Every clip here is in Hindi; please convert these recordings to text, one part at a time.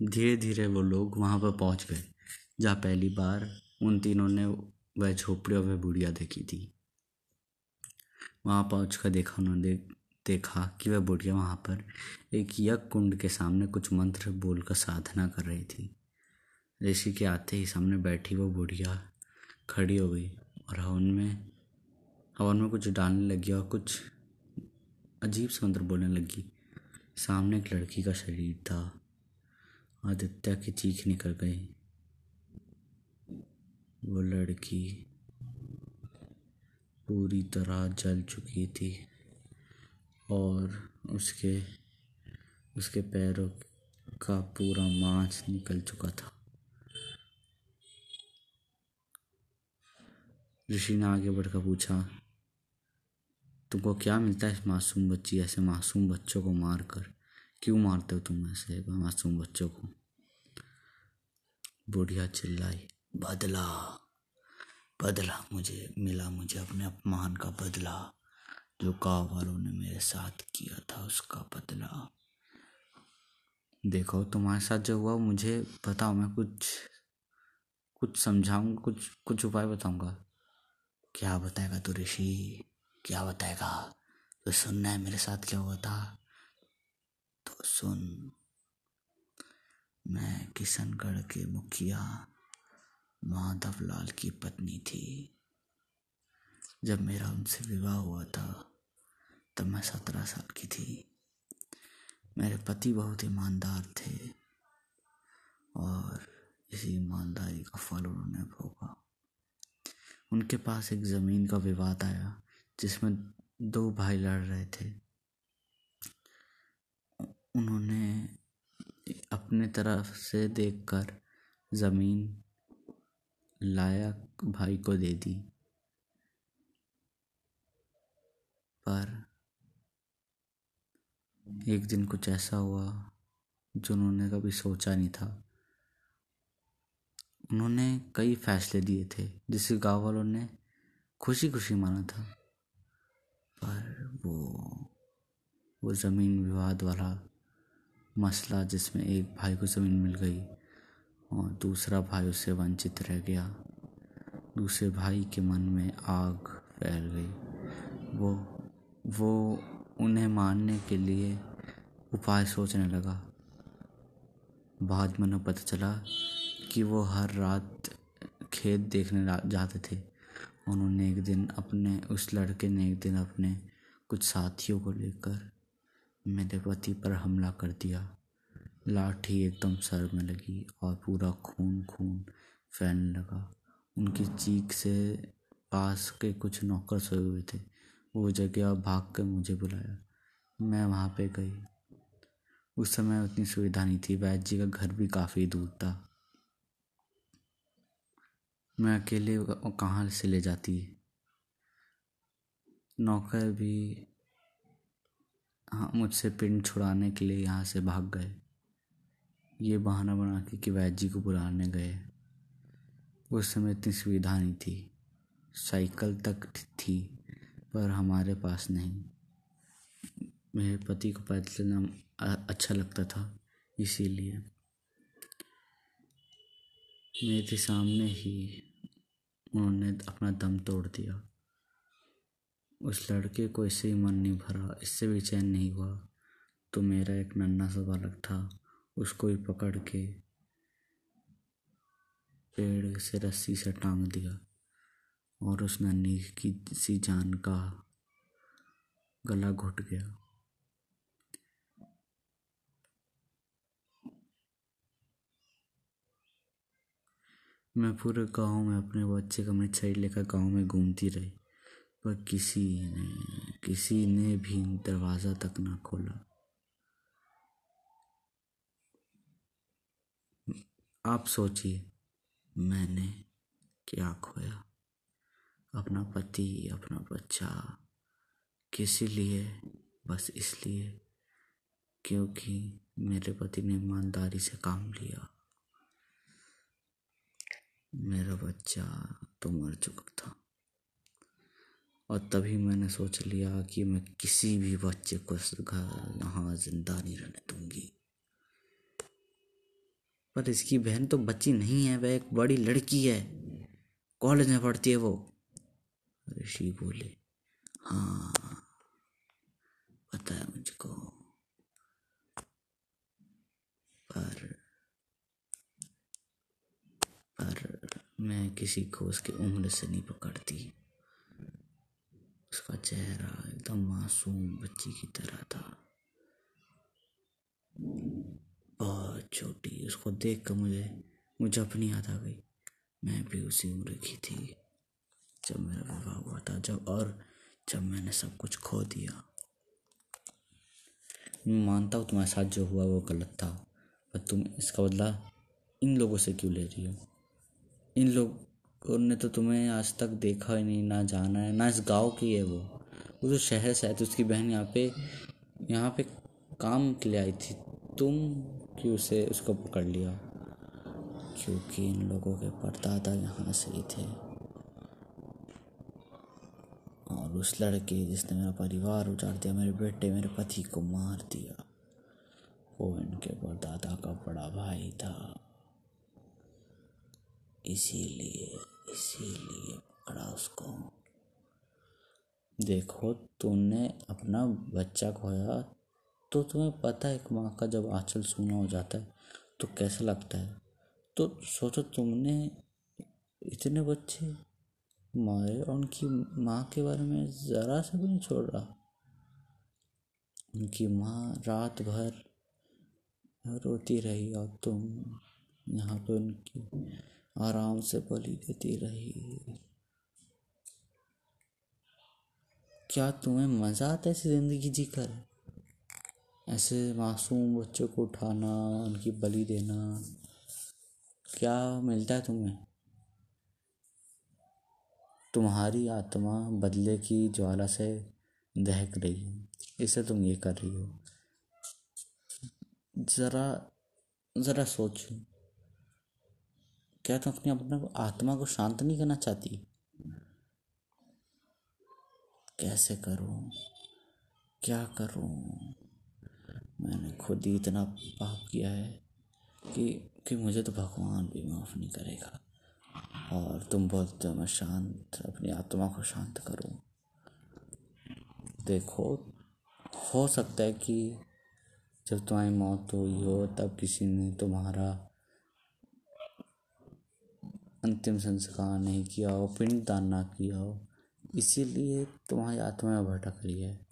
धीरे धीरे वो लोग वहाँ पर पहुँच गए, जहाँ पहली बार उन तीनों ने वह झोपड़ी और वह बुढ़िया देखी थी। वहाँ पहुँच कर देखा, उन्होंने देखा कि वह बुढ़िया वहाँ पर एक यज्ञ कुंड के सामने कुछ मंत्र बोलकर साधना कर रही थी। ऋषि के आते ही सामने बैठी वो बुढ़िया खड़ी हो गई और हवन में हवन में कुछ डालने लगी और कुछ अजीब से मंत्र बोलने लगी। सामने एक लड़की का शरीर था। आदित्य की चीख निकल गई। वो लड़की पूरी तरह जल चुकी थी और उसके उसके पैरों का पूरा मांस निकल चुका था। ऋषि ने आगे बढ़कर पूछा, तुमको क्या मिलता है इस मासूम बच्ची, ऐसे मासूम बच्चों को मार कर क्यों मारते हो तुम ऐसे मासूम बच्चों को? बुढ़िया चिल्लाई, बदला बदला मुझे, मिला मुझे अपने अपमान का बदला। जो गाँव वालों ने मेरे साथ किया था उसका बदला। देखो, तुम्हारे साथ जो हुआ, मुझे बताओ, मैं कुछ कुछ समझाऊँगा, कुछ कुछ उपाय बताऊँगा। क्या बताएगा तू ऋषि? क्या बताएगा? तो सुनना है मेरे साथ क्या हुआ था। तो सुन। मैं किशनगढ़ के मुखिया माधव लाल की पत्नी थी। जब मेरा उनसे विवाह हुआ था, तब मैं सत्रह साल की थी। मेरे पति बहुत ईमानदार थे और इसी ईमानदारी का फल उन्होंने भोगा। उनके पास एक ज़मीन का विवाद आया, जिसमें दो भाई लड़ रहे थे। उन्होंने अपने तरफ़ से देखकर ज़मीन लायक भाई को दे दी। पर एक दिन कुछ ऐसा हुआ जो उन्होंने कभी सोचा नहीं था। उन्होंने कई फैसले दिए थे, जिसे गाँव वालों ने खुशी खुशी माना था। पर वो वो ज़मीन विवाद वाला मसला जिसमें एक भाई को ज़मीन मिल गई और दूसरा भाई उससे वंचित रह गया। दूसरे भाई के मन में आग फैल गई। वो वो उन्हें मारने के लिए उपाय सोचने लगा। बाद में उन्हें पता चला कि वो हर रात खेत देखने जाते थे। उन्होंने एक दिन अपने, उस लड़के ने एक दिन अपने कुछ साथियों को लेकर मेरे पति पर हमला कर दिया। लाठी एकदम सर में लगी और पूरा खून खून फैलने लगा। उनकी चीख से पास के कुछ नौकर सोए हुए थे। वो जगह भाग कर मुझे बुलाया। मैं वहाँ पे गई। उस समय उतनी सुविधा नहीं थी। वैद्य जी का घर भी काफ़ी दूर था। मैं अकेले कहाँ से ले जाती? नौकर भी हाँ मुझसे पिंड छुड़ाने के लिए यहाँ से भाग गए। ये बहाना बना के कि वैद्य जी को बुलाने गए। उस समय इतनी सुविधा नहीं थी। साइकिल तक थी, पर हमारे पास नहीं। मेरे पति को पैदल चलना अच्छा लगता था, इसीलिए। मेरे सामने ही उन्होंने अपना दम तोड़ दिया। उस लड़के को इससे ही मन नहीं भरा, इससे भी चैन नहीं हुआ। तो मेरा एक नन्ना सा बालक था, उसको ही पकड़ के पेड़ से रस्सी से टांग दिया और उस नन्ही की सी जान का गला घुट गया। मैं पूरे गाँव में अपने बच्चे का मिठाई लेकर गाँव में घूमती रही। पर किसी ने किसी ने भी दरवाज़ा तक ना खोला। आप सोचिए, मैंने क्या खोया? अपना पति, अपना बच्चा किस लिए? बस इसलिए क्योंकि मेरे पति ने ईमानदारी से काम लिया। मेरा बच्चा तो मर चुका था। और तभी मैंने सोच लिया कि मैं किसी भी बच्चे को यहाँ ज़िंदा नहीं रहने दूँगी। पर इसकी बहन तो बच्ची नहीं है, वह एक बड़ी लड़की है। कॉलेज में पढ़ती है वो। ऋषि बोले हाँ पता है मुझको। पर पर मैं किसी को उसकी उम्र से नहीं पकड़ती। उसका चेहरा एकदम मासूम बच्ची की तरह था। बहुत छोटी, उसको देख कर मुझे मुझे अपनी याद आ गई। मैं भी उसी उम्र की थी, जब मेरा विवाह हुआ था, जब और जब मैंने सब कुछ खो दिया। मैं मानता हूँ तुम्हारे साथ जो हुआ वो गलत था, पर तुम इसका बदला इन लोगों से क्यों ले रही हो? इन लोगों ने तो तुम्हें आज तक देखा ही नहीं, ना जाना है, ना इस गाँव की है वो। वो तो शहर से आई थी, उसकी बहन यहाँ पे यहाँ पे काम के लिए आई थी। तुम क्यों उसे, उसको पकड़ लिया? क्योंकि इन लोगों के परदादा यहाँ से ही थे। और उस लड़के जिसने मेरा परिवार उजाड़ दिया, मेरे बेटे, मेरे पति को मार दिया, वो इनके परदादा का बड़ा भाई था। इसीलिए इसीलिए पकड़ा उसको। देखो तुमने अपना बच्चा खोया तो तुम्हें पता है एक माँ का जब आंचल सूना हो जाता है तो कैसा लगता है? तो सोचो तुमने इतने बच्चे मारे और उनकी माँ के बारे में ज़रा सा भी नहीं छोड़ रहा? उनकी माँ रात भर रोती रही और तुम यहाँ पे उनकी आराम से बलि देती रही। क्या तुम्हें मज़ा आता है ऐसी ज़िंदगी जीकर? ऐसे मासूम बच्चों को उठाना, उनकी बलि देना, क्या मिलता है तुम्हें? तुम्हारी आत्मा बदले की ज्वाला से दहक रही है। इसे तुम ये कर रही हो। ज़रा ज़रा सोचो। क्या तुम अपनी अपने आत्मा को शांत नहीं करना चाहती? कैसे करूँ? क्या करूँ? मैंने खुद ही इतना पाप किया है कि कि मुझे तो भगवान भी माफ़ नहीं करेगा। और तुम बोलते हो मैं शांत, अपनी आत्मा को शांत करूँ। देखो, हो सकता है कि जब तुम्हारी मौत हुई हो, तब किसी ने तुम्हारा अंतिम संस्कार नहीं किया हो पिंड दान ना किया हो, इसीलिए तुम्हारी आत्मा भटक रही है।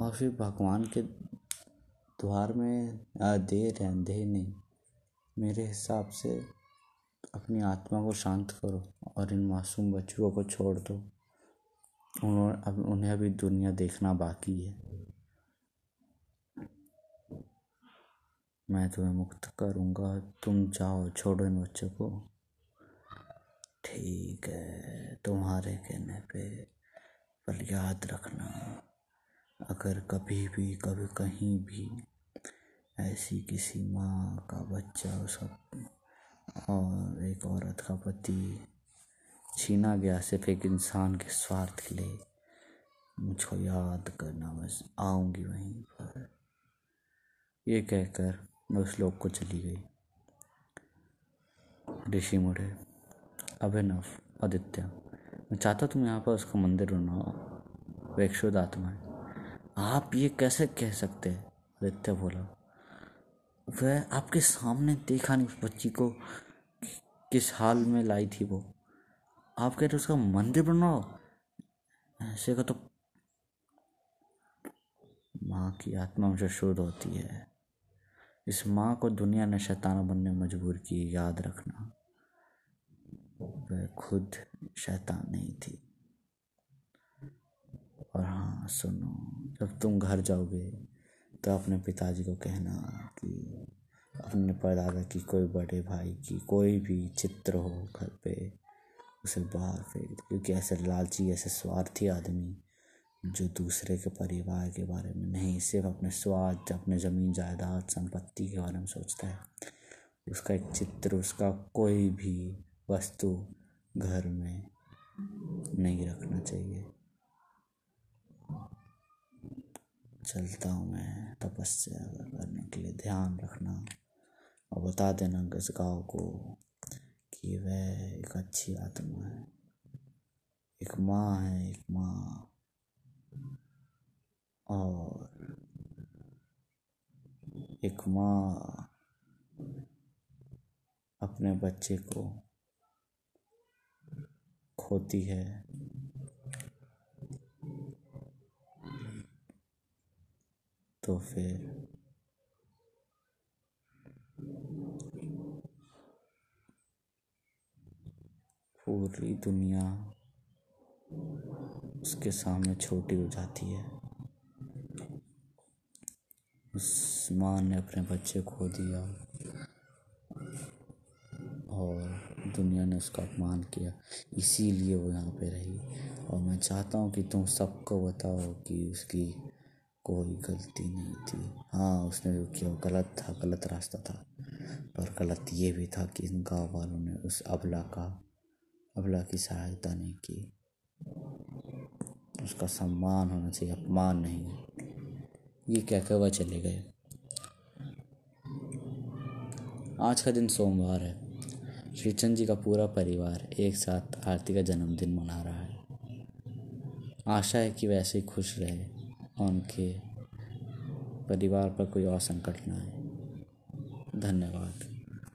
और फिर भगवान के द्वार में देर है अंधेर नहीं। मेरे हिसाब से अपनी आत्मा को शांत करो और इन मासूम बच्चों को छोड़ दो। उन्होंने अब उन्हें अभी दुनिया देखना बाकी है। मैं तुम्हें मुक्त करूँगा, तुम जाओ, छोड़ो इन बच्चों को। ठीक है, तुम्हारे कहने पे पर याद रखना। अगर कभी भी, कभी कहीं भी ऐसी किसी माँ का बच्चा उसका और एक औरत का पति छीना गया सिर्फ़ एक इंसान के स्वार्थ के लिए, मुझको याद करना बस आऊँगी वहीं पर। ये कहकर मैं उस लोग को चली गई। ऋषि मुड़े। अभिनव आदित्य। मैं चाहता तुम यहाँ पर उसका मंदिर बनाओ वो एक शुद्ध आत्मा है। आप ये कैसे कह सकते हैं? आदित्य बोला। वह आपके सामने देखा नहीं, उस बच्ची को किस हाल में लाई थी वो। आप कह रहे उसका मंदिर बनाओ ऐसे का तो माँ की आत्मा मुझे शुद्ध होती है। इस माँ को दुनिया ने शैताना बनने मजबूर की याद रखना। वह खुद शैतान नहीं थी। और हाँ सुनो, जब तुम घर जाओगे तो अपने पिताजी को कहना कि अपने परदादा की कोई बड़े भाई की कोई भी चित्र हो घर पे, उसे बाहर फेंक दे। क्योंकि ऐसे लालची, ऐसे स्वार्थी आदमी जो दूसरे के परिवार के बारे में नहीं, सिर्फ़ अपने स्वार्थ, अपने ज़मीन, जायदाद, संपत्ति के बारे में सोचता है, उसका एक चित्र, उसका कोई भी वस्तु घर में नहीं रखना चाहिए। चलता हूँ मैं तपस्या करने के लिए, ध्यान रखना और बता देना इस गाँव को कि वह एक अच्छी आत्मा है। एक माँ है, एक माँ। और एक माँ अपने बच्चे को खोती है। तो फिर पूरी दुनिया उसके सामने छोटी हो जाती है। उस माँ ने अपने बच्चे खो दिया। और दुनिया ने उसका अपमान किया। इसीलिए वो यहाँ पे रही। और मैं चाहता हूँ कि तुम सबको बताओ कि उसकी कोई गलती नहीं थी। हाँ उसने जो किया गलत था, गलत रास्ता था। पर गलत ये भी था कि इन गाँव वालों ने उस अबला का, अबला की सहायता नहीं की। उसका सम्मान होना चाहिए, अपमान नहीं। ये क्या वह चले गए? आज का दिन सोमवार है। श्रीचंद जी का पूरा परिवार एक साथ आरती का जन्मदिन मना रहा है। आशा है कि वैसे ही खुश रहे और उनके परिवार पर कोई और संकट ना आए। धन्यवाद।